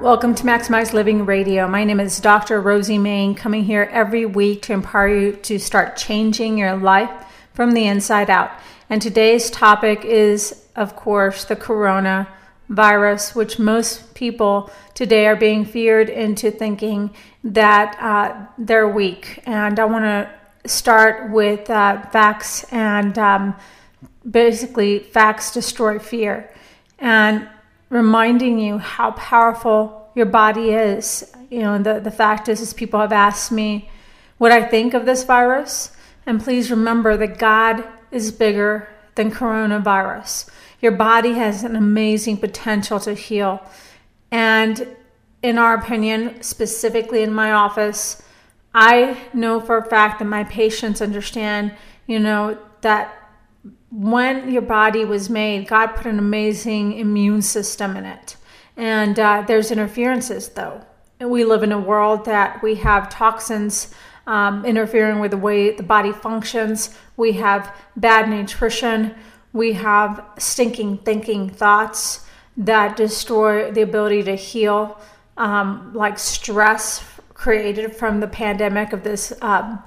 Welcome to Maximize Living Radio. My name is Dr. Rosie Main, coming here every week to empower you to start changing your life from the inside out. And today's topic is, of course, the coronavirus, which most people today are being feared into thinking that uh, they're weak. And I want to start with uh, facts and um, basically, facts destroy fear. And reminding you how powerful your body is. You know, the, the fact is, is people have asked me what I think of this virus. And please remember that God is bigger than coronavirus. Your body has an amazing potential to heal. And in our opinion, specifically in my office, I know for a fact that my patients understand, you know, that when your body was made, God put an amazing immune system in it. And uh, there's interferences, though. And we live in a world that we have toxins um, interfering with the way the body functions. We have bad nutrition. We have stinking thinking thoughts that destroy the ability to heal, um, like stress created from the pandemic of this, um,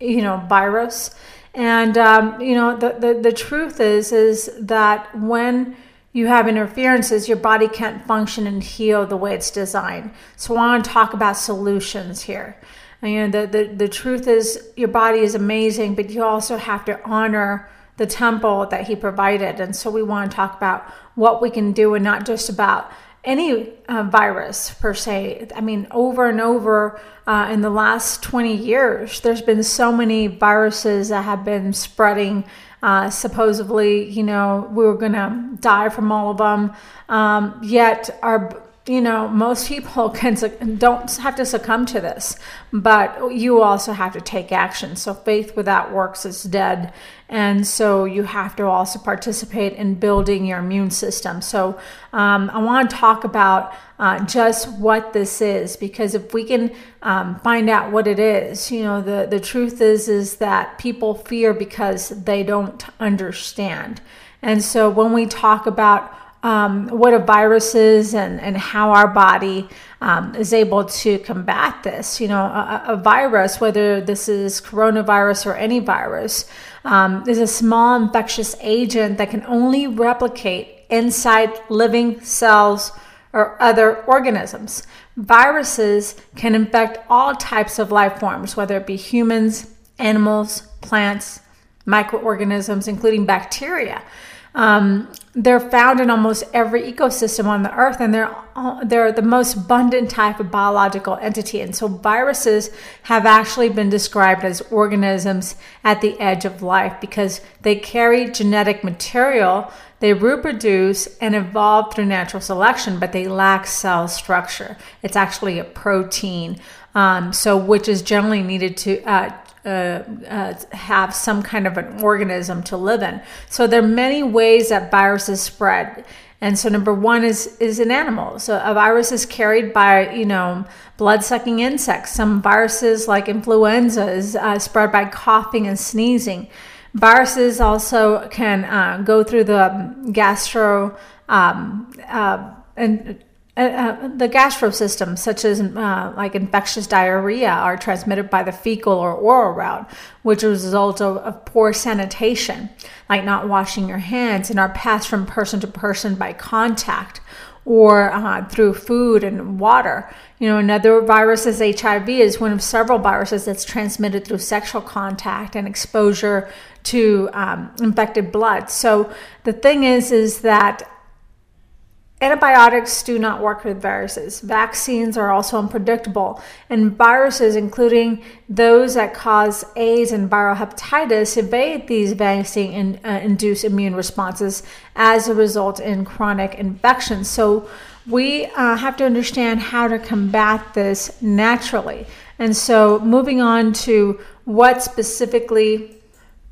you know, virus. And um, you know, the, the the truth is is that when you have interferences, your body can't function and heal the way it's designed. So I want to talk about solutions here. And, you know, the, the, the truth is your body is amazing, but you also have to honor the temple that he provided. And so we want to talk about what we can do and not just about any uh, virus per se. I mean, over and over uh, in the last 20 years, there's been so many viruses that have been spreading. Uh, supposedly, you know, we were going to die from all of them. Um, yet our you know, most people can don't have to succumb to this, but you also have to take action. So faith without works is dead, and so you have to also participate in building your immune system. So um, I want to talk about uh, just what this is, because if we can um, find out what it is, you know, the the truth is is that people fear because they don't understand, and so when we talk about um, what a virus is and, and how our body um, is able to combat this. You know, a, a, virus, whether this is coronavirus or any virus, um, is a small infectious agent that can only replicate inside living cells or other organisms. Viruses can infect all types of life forms, whether it be humans, animals, plants, microorganisms, including bacteria. Um, they're found in almost every ecosystem on the earth, and they're they're the most abundant type of biological entity. And so, viruses have actually been described as organisms at the edge of life because they carry genetic material. They reproduce and evolve through natural selection, but they lack cell structure. It's actually a protein, um, so which is generally needed to uh, uh, uh, have some kind of an organism to live in. So there are many ways that viruses spread. And so number one is is in animals. So a virus is carried by you know blood sucking insects. Some viruses like influenza is uh, spread by coughing and sneezing. Viruses also can uh, go through the gastro um, uh, and uh, uh, the gastro system, such as uh, like infectious diarrhea, are transmitted by the fecal or oral route, which is a result of, of, poor sanitation, like not washing your hands, and are passed from person to person by contact or uh, through food and water. You know, another virus is HIV, is one of several viruses that's transmitted through sexual contact and exposure to um, infected blood. So the thing is, is that Antibiotics do not work with viruses. Vaccines are also unpredictable, and viruses, including those that cause AIDS and viral hepatitis, evade these vaccine uh, induced immune responses as a result in chronic infections. So, we uh, have to understand how to combat this naturally. And so, moving on to what specifically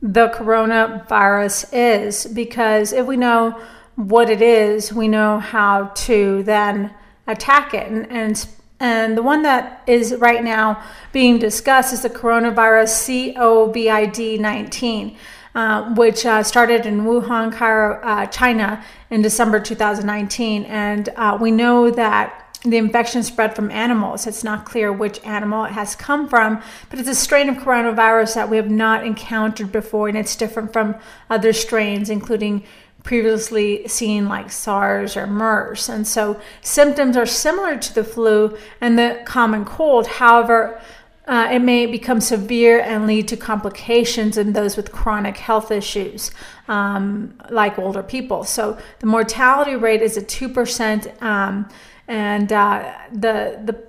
the coronavirus is, because if we know what it is, we know how to then attack it. And, and, and the one that is right now being discussed is the coronavirus COVID 19. Uh, which uh, started in Wuhan, uh, China, in December 2019. And uh, we know that the infection spread from animals. It's not clear which animal it has come from, but it's a strain of coronavirus that we have not encountered before, and it's different from other strains, including previously seen like SARS or MERS. And so symptoms are similar to the flu and the common cold. However, uh, it may become severe and lead to complications in those with chronic health issues, um, like older people. So the mortality rate is at two percent, um, and uh, the the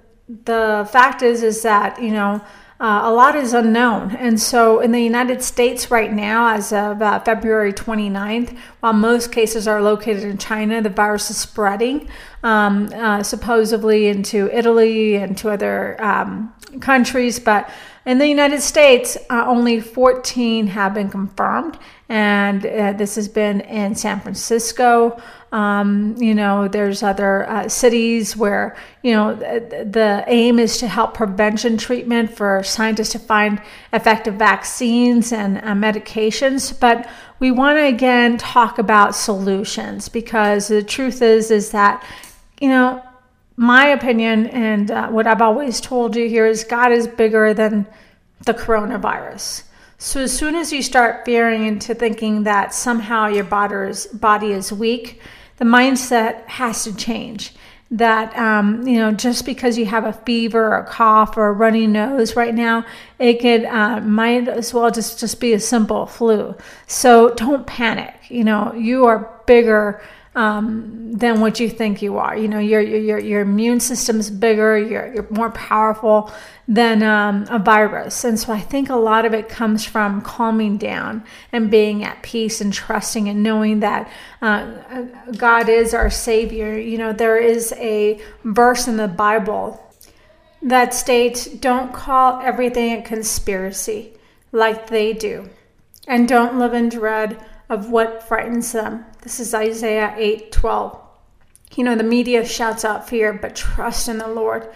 the fact is is that you know uh, a lot is unknown. And so, in the United States right now, as of uh, February 29th, while most cases are located in China, the virus is spreading um, uh, supposedly into Italy and to other um, countries. But in the United States, uh, only 14 have been confirmed, and uh, this has been in San Francisco. Um, you know, there's other uh, cities where, you know, the, the, aim is to help prevention treatment for scientists to find effective vaccines and uh, medications. But we want to again talk about solutions because the truth is, is that, you know, my opinion and uh, what I've always told you here is God is bigger than the coronavirus. So as soon as you start veering into thinking that somehow your body is weak, the mindset has to change. That um, you know, just because you have a fever or a cough or a runny nose right now, it could uh, might as well just just be a simple flu. So don't panic. You know, you are bigger um, than what you think you are. You know, your your your immune system's bigger. You're you're more powerful than um, a virus, and so I think a lot of it comes from calming down and being at peace and trusting and knowing that uh, God is our Savior. You know, there is a verse in the Bible that states, "Don't call everything a conspiracy like they do, and don't live in dread." of what frightens them. This is Isaiah 8 12. You know, the media shouts out fear, but trust in the Lord,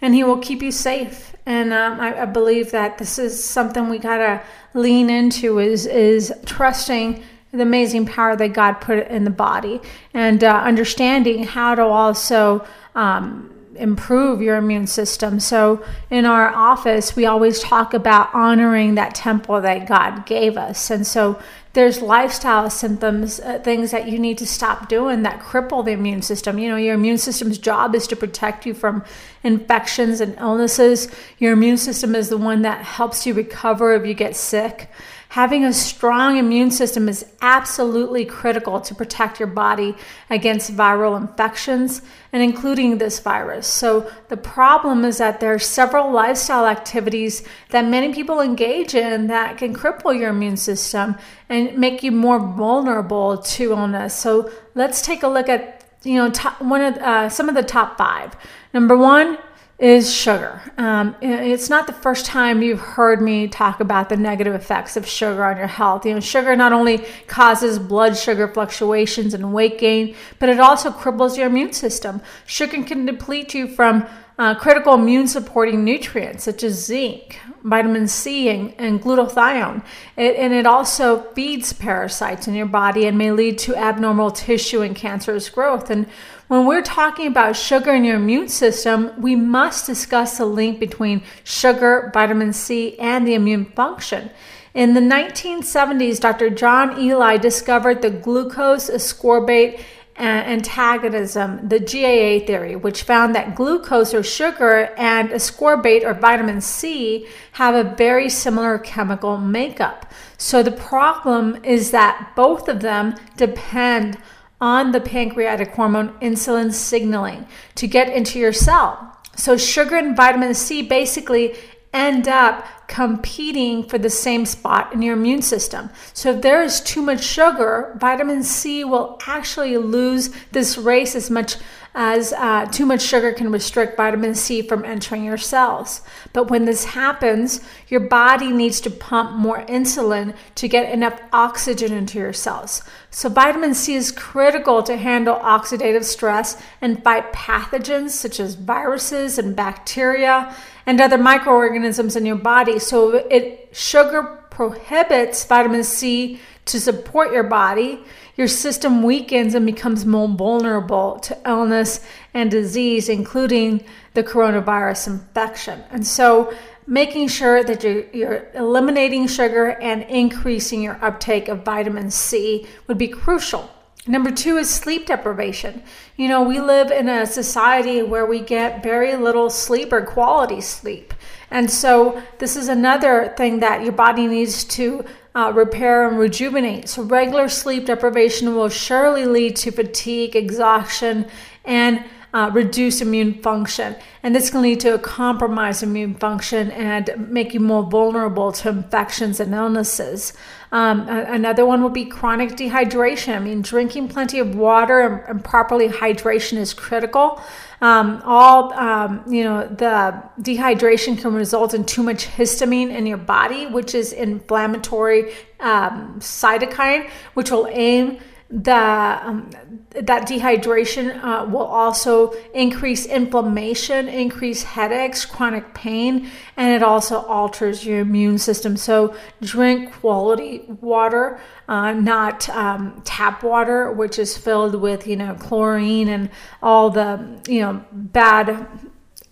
and He will keep you safe. And um, I, I, believe that this is something we gotta lean into is is trusting the amazing power that God put in the body, and uh, understanding how to also. Um, improve your immune system. So, in our office, we always talk about honoring that temple that God gave us. And so, there's lifestyle symptoms, uh, things that you need to stop doing that cripple the immune system. You know, your immune system's job is to protect you from infections and illnesses. Your immune system is the one that helps you recover if you get sick. Having a strong immune system is absolutely critical to protect your body against viral infections and including this virus. So, the problem is that there are several lifestyle activities that many people engage in that can cripple your immune system and make you more vulnerable to illness. So, let's take a look at you know top, one of uh, some of the top five. Number one, is sugar. Um, it's not the first time you've heard me talk about the negative effects of sugar on your health. You know, sugar not only causes blood sugar fluctuations and weight gain, but it also cripples your immune system. Sugar can deplete you from uh, critical immune supporting nutrients such as zinc, vitamin C, and, and glutathione. It, and it also feeds parasites in your body and may lead to abnormal tissue and cancerous growth. And when we're talking about sugar in your immune system, we must discuss the link between sugar, vitamin C, and the immune function. In the 1970s, Dr. John Ely discovered the glucose ascorbate Uh, antagonism, the GAA theory, which found that glucose or sugar and ascorbate or vitamin C have a very similar chemical makeup. So the problem is that both of them depend on the pancreatic hormone insulin signaling to get into your cell. So sugar and vitamin C basically end up competing for the same spot in your immune system. So if there is too much sugar, vitamin C will actually lose this race as much as uh, too much sugar can restrict vitamin C from entering your cells. But when this happens, your body needs to pump more insulin to get enough oxygen into your cells. So, vitamin C is critical to handle oxidative stress and fight pathogens such as viruses and bacteria and other microorganisms in your body. So, it sugar prohibits vitamin C to support your body your system weakens and becomes more vulnerable to illness and disease, including the coronavirus infection. And so, making sure that you're, you're, eliminating sugar and increasing your uptake of vitamin C would be crucial. Number two is sleep deprivation. You know, we live in a society where we get very little sleep or quality sleep. And so, this is another thing that your body needs to uh, repair and rejuvenate. So, regular sleep deprivation will surely lead to fatigue, exhaustion, and uh, reduce immune function. And this can lead to a compromised immune function and make you more vulnerable to infections and illnesses. Um, another one would be chronic dehydration. I mean, drinking plenty of water and, and properly hydration is critical. Um, all um, you know, the dehydration can result in too much histamine in your body, which is inflammatory um, cytokine, which will aim the um, that dehydration uh, will also increase inflammation, increase headaches, chronic pain, and it also alters your immune system. So drink quality water, uh, not um, tap water, which is filled with you know chlorine and all the you know bad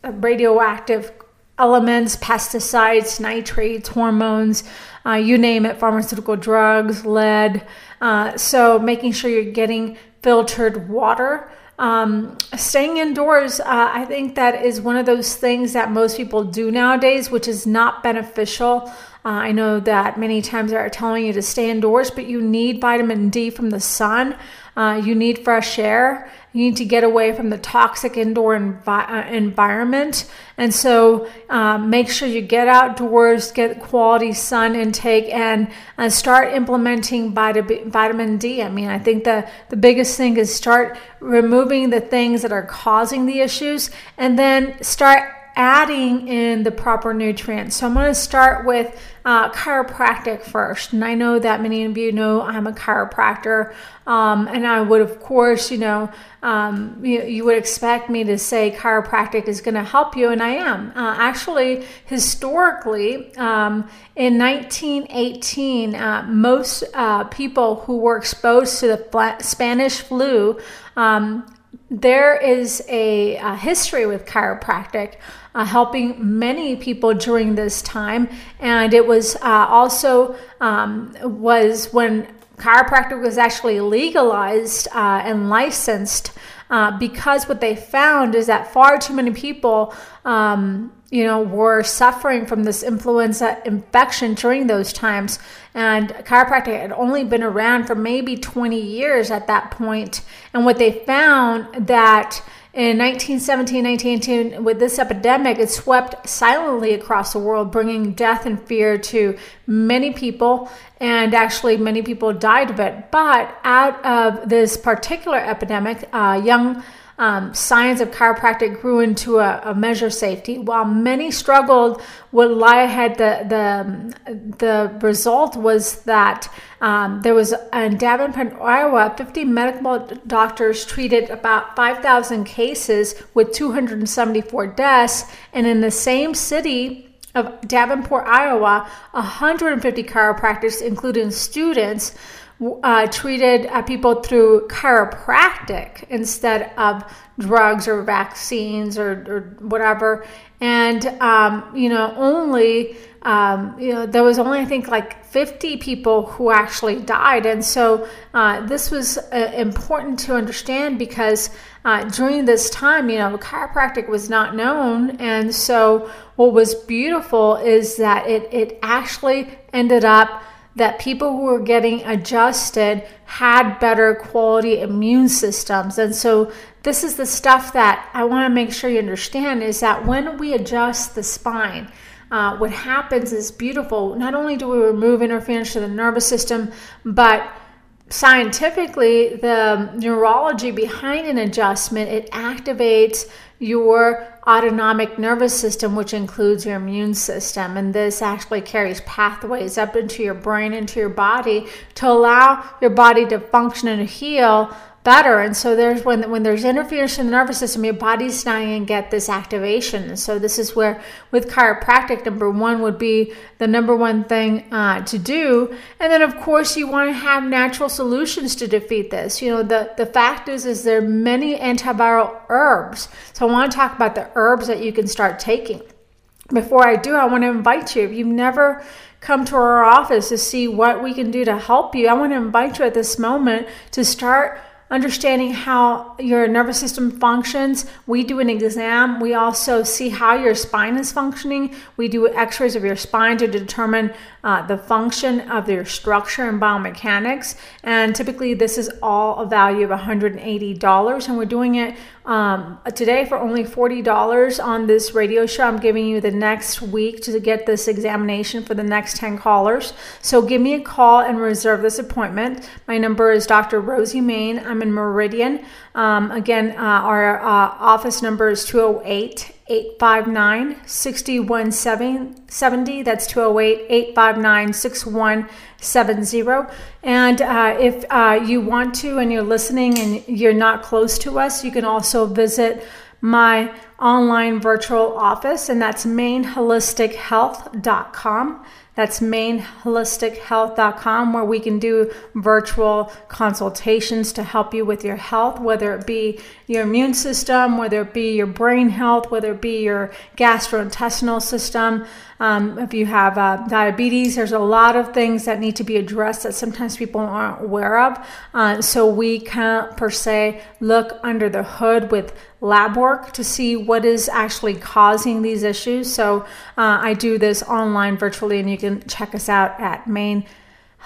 radioactive elements, pesticides, nitrates, hormones, uh, you name it, pharmaceutical drugs, lead. Uh, so making sure you're getting filtered water. Um, staying indoors, uh, I think that is one of those things that most people do nowadays, which is not beneficial. Uh, I know that many times they are telling you to stay indoors, but you need vitamin D from the sun. Uh, you need fresh air. You need to get away from the toxic indoor envi- uh, environment. And so uh, make sure you get outdoors, get quality sun intake, and uh, start implementing vitamin D. I mean, I think the, the biggest thing is start removing the things that are causing the issues and then start adding in the proper nutrients. So I'm going to start with uh, chiropractic first. And I know that many of you know I'm a chiropractor. Um, and I would, of course, you know, um, you, you, would expect me to say chiropractic is going to help you, and I am. Uh, actually, historically, um, in 1918, uh, most uh, people who were exposed to the Spanish flu um, there is a, a, history with chiropractic uh, helping many people during this time. And it was uh, also um, was when chiropractic was actually legalized uh, and licensed uh, because what they found is that far too many people um, you know, were suffering from this influenza infection during those times. And chiropractic had only been around for maybe 20 years at that point. And what they found that in 1917, 1918, with this epidemic, it swept silently across the world, bringing death and fear to many people. And actually, many people died of it. But out of this particular epidemic, uh, young um, science of chiropractic grew into a, a, measure safety. While many struggled, what lie ahead, the the the result was that um, there was in Davenport, Iowa, 50 medical doctors treated about 5,000 cases with 274 deaths, and in the same city of Davenport, Iowa, 150 chiropractors, including students, uh, treated uh, people through chiropractic instead of drugs or vaccines or, or whatever. And, um, you know, only, um, you know, there was only, I think, like 50 people who actually died. And so uh, this was uh, important to understand because uh, during this time, you know, chiropractic was not known. And so what was beautiful is that it, it actually ended up that people who were getting adjusted had better quality immune systems. And so this is the stuff that I want to make sure you understand is that when we adjust the spine, uh, what happens is beautiful. Not only do we remove interference to the nervous system, but scientifically, the neurology behind an adjustment, it activates your autonomic nervous system, which includes your immune system. And this actually carries pathways up into your brain, into your body to allow your body to function and heal better. And so there's when when there's interference in the nervous system, your body's going to get this activation. And so this is where with chiropractic, number one would be the number one thing uh, to do. And then of course you want to have natural solutions to defeat this. You know the the fact is is there are many antiviral herbs. So I want to talk about the herbs that you can start taking. Before I do, I want to invite you if you've never come to our office to see what we can do to help you, I want to invite you at this moment to start understanding how your nervous system functions. We do an exam. We also see how your spine is functioning. We do x rays of your spine to determine uh, the function of their structure and biomechanics. And typically, this is all a value of $180. And we're doing it um, today for only $40 on this radio show. I'm giving you the next week to get this examination for the next 10 callers. So give me a call and reserve this appointment. My number is Dr. Rosie Main. I'm in Meridian. Um, again, uh, our uh, office number is 208 859 6170. That's 208 859 6170. And uh, if uh, you want to and you're listening and you're not close to us, you can also visit my online virtual office, and that's mainholistichealth.com. That's mainholistichealth.com, where we can do virtual consultations to help you with your health, whether it be your immune system, whether it be your brain health, whether it be your gastrointestinal system. Um, if you have uh, diabetes, there's a lot of things that need to be addressed that sometimes people aren't aware of. Uh, so we can't, per se, look under the hood with lab work to see what is actually causing these issues. So uh, I do this online virtually, and you can check us out at Main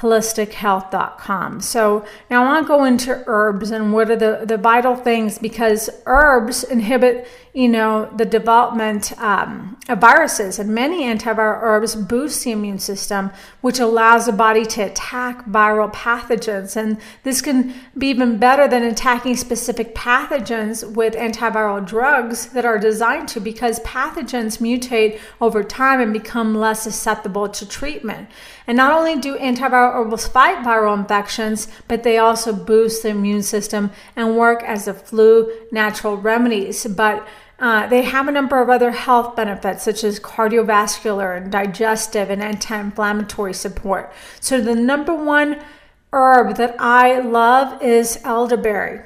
holistichealth.com. So now I want to go into herbs and what are the, the vital things because herbs inhibit you know, the development um, of viruses. And many antiviral herbs boost the immune system, which allows the body to attack viral pathogens. And this can be even better than attacking specific pathogens with antiviral drugs that are designed to, because pathogens mutate over time and become less susceptible to treatment. And not only do antiviral herbs fight viral infections, but they also boost the immune system and work as a flu natural remedies. But uh, they have a number of other health benefits, such as cardiovascular and digestive and anti inflammatory support. So, the number one herb that I love is elderberry.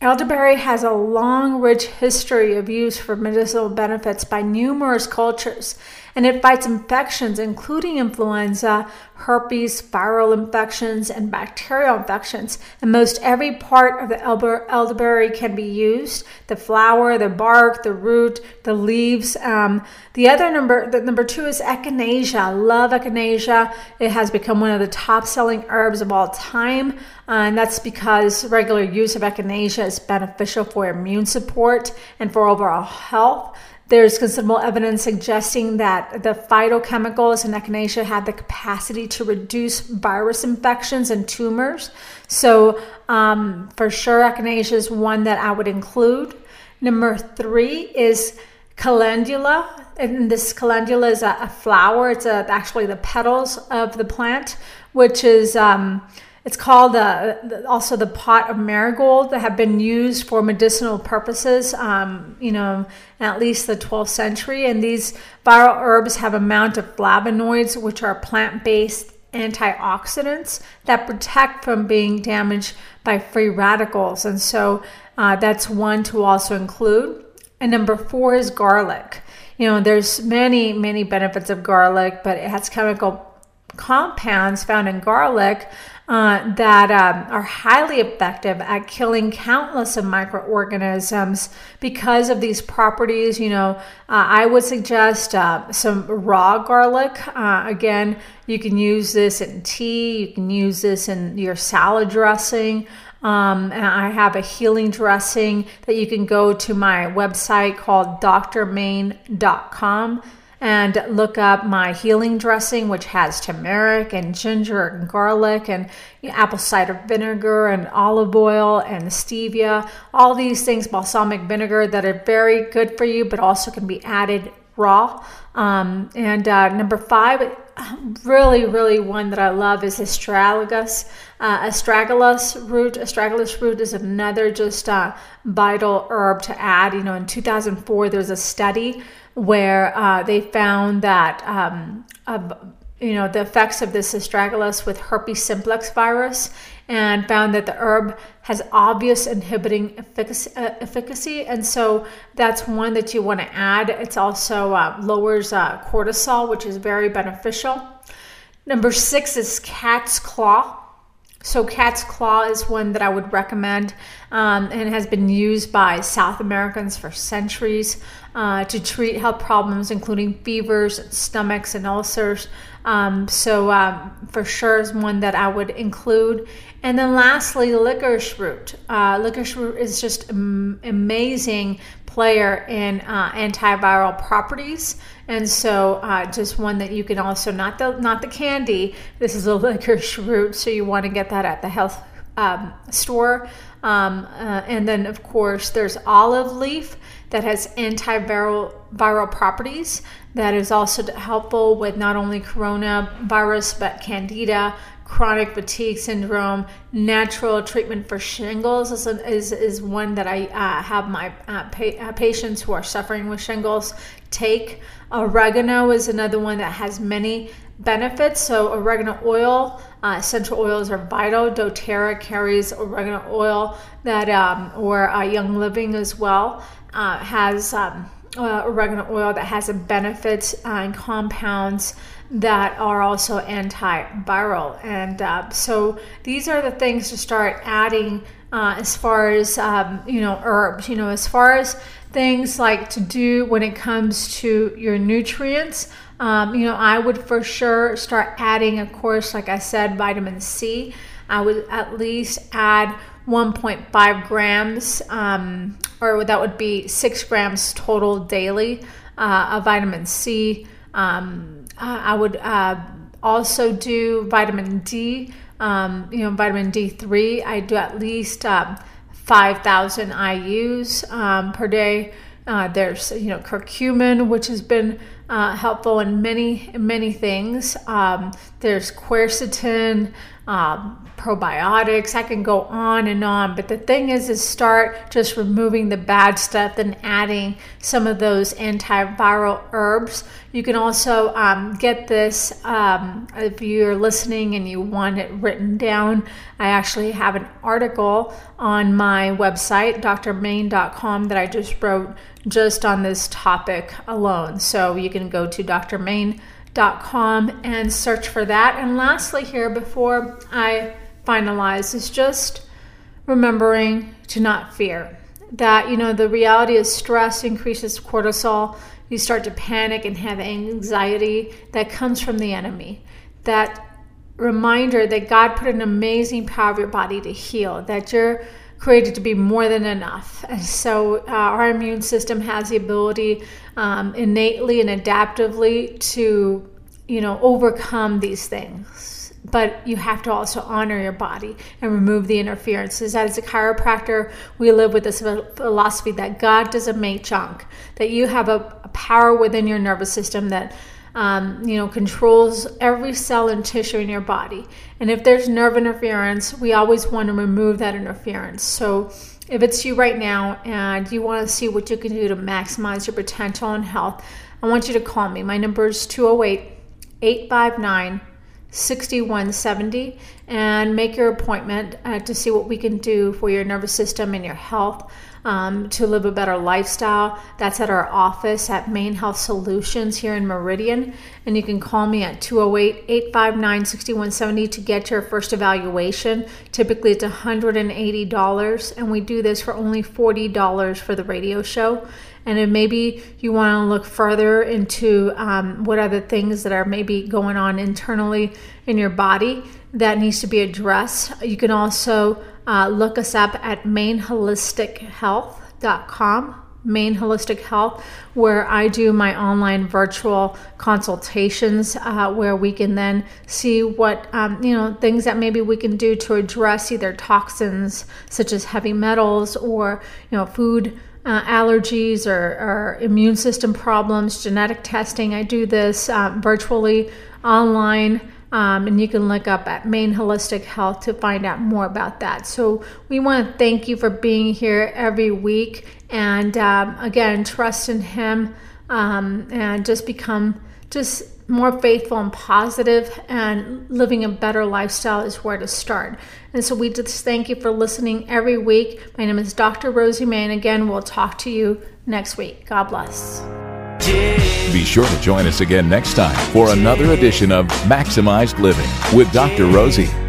Elderberry has a long, rich history of use for medicinal benefits by numerous cultures and it fights infections, including influenza, herpes, viral infections, and bacterial infections. And most every part of the elderberry can be used the flower, the bark, the root, the leaves. Um, the other number, the number two is echinacea. I love echinacea. It has become one of the top selling herbs of all time. Uh, and that's because regular use of echinacea is beneficial for immune support and for overall health. There's considerable evidence suggesting that the phytochemicals in echinacea have the capacity to reduce virus infections and tumors. So, um, for sure, echinacea is one that I would include. Number three is calendula. And this calendula is a, a flower, it's a, actually the petals of the plant, which is. Um, it's called uh, also the pot of marigold that have been used for medicinal purposes, um, you know, at least the 12th century. And these viral herbs have a amount of flavonoids, which are plant-based antioxidants that protect from being damaged by free radicals. And so uh, that's one to also include. And number four is garlic. You know, there's many, many benefits of garlic, but it has chemical compounds found in garlic uh, that um, are highly effective at killing countless of microorganisms because of these properties. You know, uh, I would suggest uh, some raw garlic. Uh, again, you can use this in tea, you can use this in your salad dressing. Um, and I have a healing dressing that you can go to my website called drmain.com and look up my healing dressing, which has turmeric and ginger and garlic and you know, apple cider vinegar and olive oil and stevia, all these things, balsamic vinegar that are very good for you, but also can be added raw. Um, and uh, number five, really, really one that I love is astragalus. Uh, astragalus root. Astragalus root is another just uh, vital herb to add. You know, in 2004, there's a study where uh, they found that um, you know the effects of this astragalus with herpes simplex virus and found that the herb has obvious inhibiting efficacy, uh, efficacy. and so that's one that you want to add. It's also uh, lowers uh, cortisol which is very beneficial. Number six is cat's claw. So, cat's claw is one that I would recommend um, and has been used by South Americans for centuries uh, to treat health problems, including fevers, stomachs, and ulcers. Um, so, um, for sure, is one that I would include. And then, lastly, licorice root. Uh, licorice root is just am- amazing player in uh, antiviral properties, and so uh, just one that you can also not the not the candy. This is a licorice root, so you want to get that at the health um, store. Um, uh, and then, of course, there's olive leaf that has antiviral viral properties. That is also helpful with not only coronavirus but candida, chronic fatigue syndrome, natural treatment for shingles is, is, is one that I uh, have my uh, pa- uh, patients who are suffering with shingles take. Oregano is another one that has many benefits. So, oregano oil, uh, essential oils are vital. doTERRA carries oregano oil that, um, or uh, Young Living as well, uh, has um, oregano oil that has benefits and compounds that are also antiviral. And uh, so these are the things to start adding uh, as far as, um, you know, herbs, you know, as far as things like to do when it comes to your nutrients. Um, you know, I would for sure start adding, of course, like I said, vitamin C. I would at least add 1.5 grams, um, or that would be six grams total daily uh, of vitamin C. Um, uh, I would uh, also do vitamin D. Um, you know, vitamin D3. I do at least um, 5,000 IU's um, per day. Uh, there's you know curcumin, which has been uh, helpful in many many things. Um, there's quercetin, um, probiotics. I can go on and on, but the thing is, is start just removing the bad stuff and adding some of those antiviral herbs. You can also um, get this um, if you're listening and you want it written down. I actually have an article on my website, drmain.com, that I just wrote just on this topic alone. So you can go to drmain.com and search for that. And lastly, here before I finalize, is just remembering to not fear. That, you know, the reality is stress increases cortisol. You start to panic and have anxiety that comes from the enemy. That reminder that God put an amazing power of your body to heal, that you're created to be more than enough. And so uh, our immune system has the ability um, innately and adaptively to, you know, overcome these things. But you have to also honor your body and remove the interferences. As a chiropractor, we live with this philosophy that God doesn't make junk, that you have a, a power within your nervous system that um, you know, controls every cell and tissue in your body. And if there's nerve interference, we always want to remove that interference. So if it's you right now and you want to see what you can do to maximize your potential and health, I want you to call me. My number is 208 859 6170 and make your appointment uh, to see what we can do for your nervous system and your health um, to live a better lifestyle. That's at our office at Main Health Solutions here in Meridian. And you can call me at 208 859 6170 to get your first evaluation. Typically, it's $180, and we do this for only $40 for the radio show. And if maybe you want to look further into um, what other things that are maybe going on internally in your body that needs to be addressed, you can also uh, look us up at mainholistic.health.com Main Holistic Health, where I do my online virtual consultations, uh, where we can then see what um, you know things that maybe we can do to address either toxins such as heavy metals or you know food. Uh, allergies or, or, immune system problems, genetic testing. I do this um, virtually online. Um, and you can look up at Main Holistic Health to find out more about that. So, we want to thank you for being here every week. And um, again, trust in Him um, and just become just more faithful and positive and living a better lifestyle is where to start. And so we just thank you for listening every week. My name is Dr. Rosie Main, and again, we'll talk to you next week. God bless. Be sure to join us again next time for another edition of Maximized Living with Dr. Rosie.